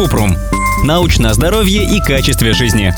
Купрум. Научное здоровье и качестве жизни.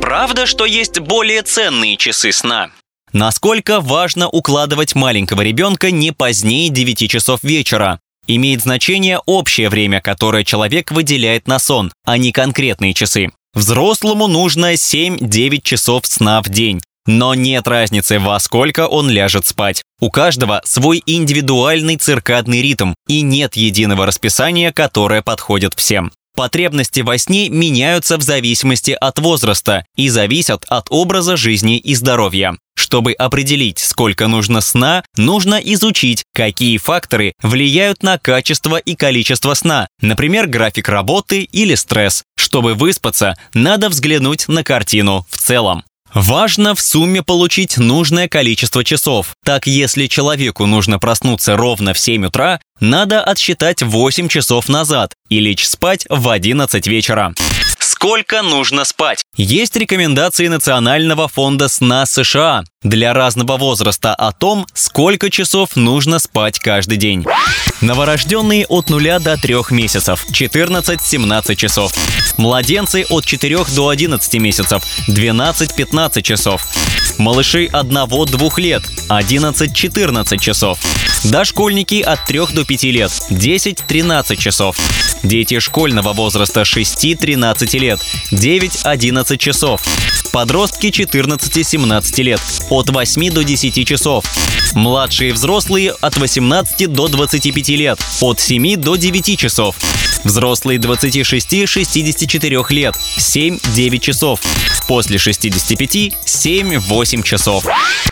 Правда, что есть более ценные часы сна? Насколько важно укладывать маленького ребенка не позднее 9 часов вечера? Имеет значение общее время, которое человек выделяет на сон, а не конкретные часы. Взрослому нужно 7-9 часов сна в день. Но нет разницы, во сколько он ляжет спать. У каждого свой индивидуальный циркадный ритм, и нет единого расписания, которое подходит всем. Потребности во сне меняются в зависимости от возраста и зависят от образа жизни и здоровья. Чтобы определить, сколько нужно сна, нужно изучить, какие факторы влияют на качество и количество сна, например, график работы или стресс. Чтобы выспаться, надо взглянуть на картину в целом. Важно в сумме получить нужное количество часов. Так, если человеку нужно проснуться ровно в 7 утра, надо отсчитать 8 часов назад и лечь спать в 11 вечера. Сколько нужно спать? Есть рекомендации Национального фонда сна США для разного возраста о том, сколько часов нужно спать каждый день. Новорожденные от 0 до 3 месяцев – 14-17 часов. Младенцы от 4 до 11 месяцев – 12-15 часов. Малыши 1-2 лет – 11-14 часов. Дошкольники от 3 до 5 лет – 10-13 часов. Дети школьного возраста 6-13 лет – 9-11 часов. Подростки 14-17 лет – от 8 до 10 часов. Младшие взрослые от 18 до 25 лет – от 7 до 9 часов. Взрослые 26-64 лет – 7-9 часов. После 65 – 7-8 часов.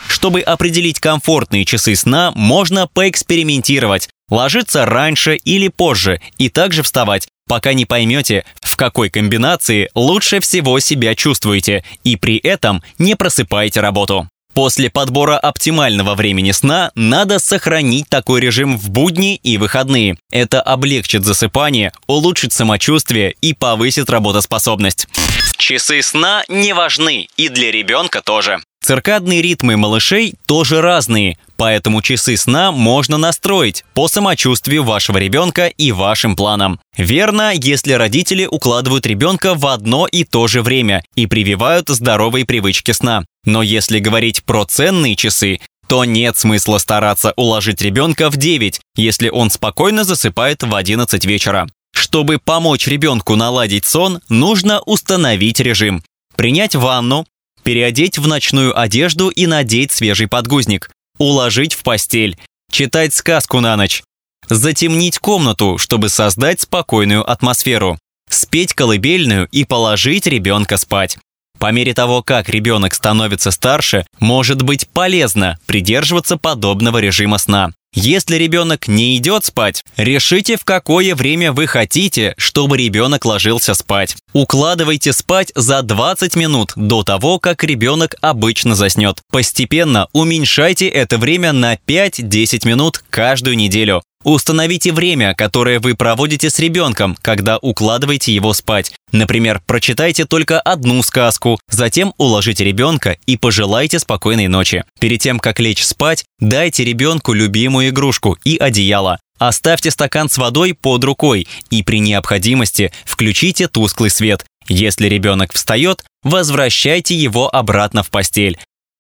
Чтобы определить комфортные часы сна, можно поэкспериментировать. Ложиться раньше или позже и также вставать, пока не поймете, в какой комбинации лучше всего себя чувствуете, и при этом не просыпаете работу. После подбора оптимального времени сна надо сохранить такой режим в будни и выходные. Это облегчит засыпание, улучшит самочувствие и повысит работоспособность. Часы сна не важны и для ребенка тоже. Циркадные ритмы малышей тоже разные, поэтому часы сна можно настроить по самочувствию вашего ребенка и вашим планам. Верно, если родители укладывают ребенка в одно и то же время и прививают здоровые привычки сна. Но если говорить про ценные часы, то нет смысла стараться уложить ребенка в 9, если он спокойно засыпает в 11 вечера. Чтобы помочь ребенку наладить сон, нужно установить режим. Принять ванну, переодеть в ночную одежду и надеть свежий подгузник, уложить в постель, читать сказку на ночь, затемнить комнату, чтобы создать спокойную атмосферу, спеть колыбельную и положить ребенка спать. По мере того, как ребенок становится старше, может быть полезно придерживаться подобного режима сна. Если ребенок не идет спать, решите, в какое время вы хотите, чтобы ребенок ложился спать. Укладывайте спать за 20 минут до того, как ребенок обычно заснет. Постепенно уменьшайте это время на 5-10 минут каждую неделю. Установите время, которое вы проводите с ребенком, когда укладываете его спать. Например, прочитайте только одну сказку, затем уложите ребенка и пожелайте спокойной ночи. Перед тем, как лечь спать, дайте ребенку любимую игрушку и одеяло. Оставьте стакан с водой под рукой и при необходимости включите тусклый свет. Если ребенок встает, возвращайте его обратно в постель.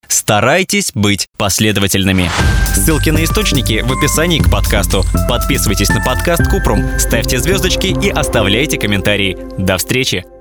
Старайтесь быть последовательными. Ссылки на источники в описании к подкасту. Подписывайтесь на подкаст Купрум, ставьте звездочки и оставляйте комментарии. До встречи!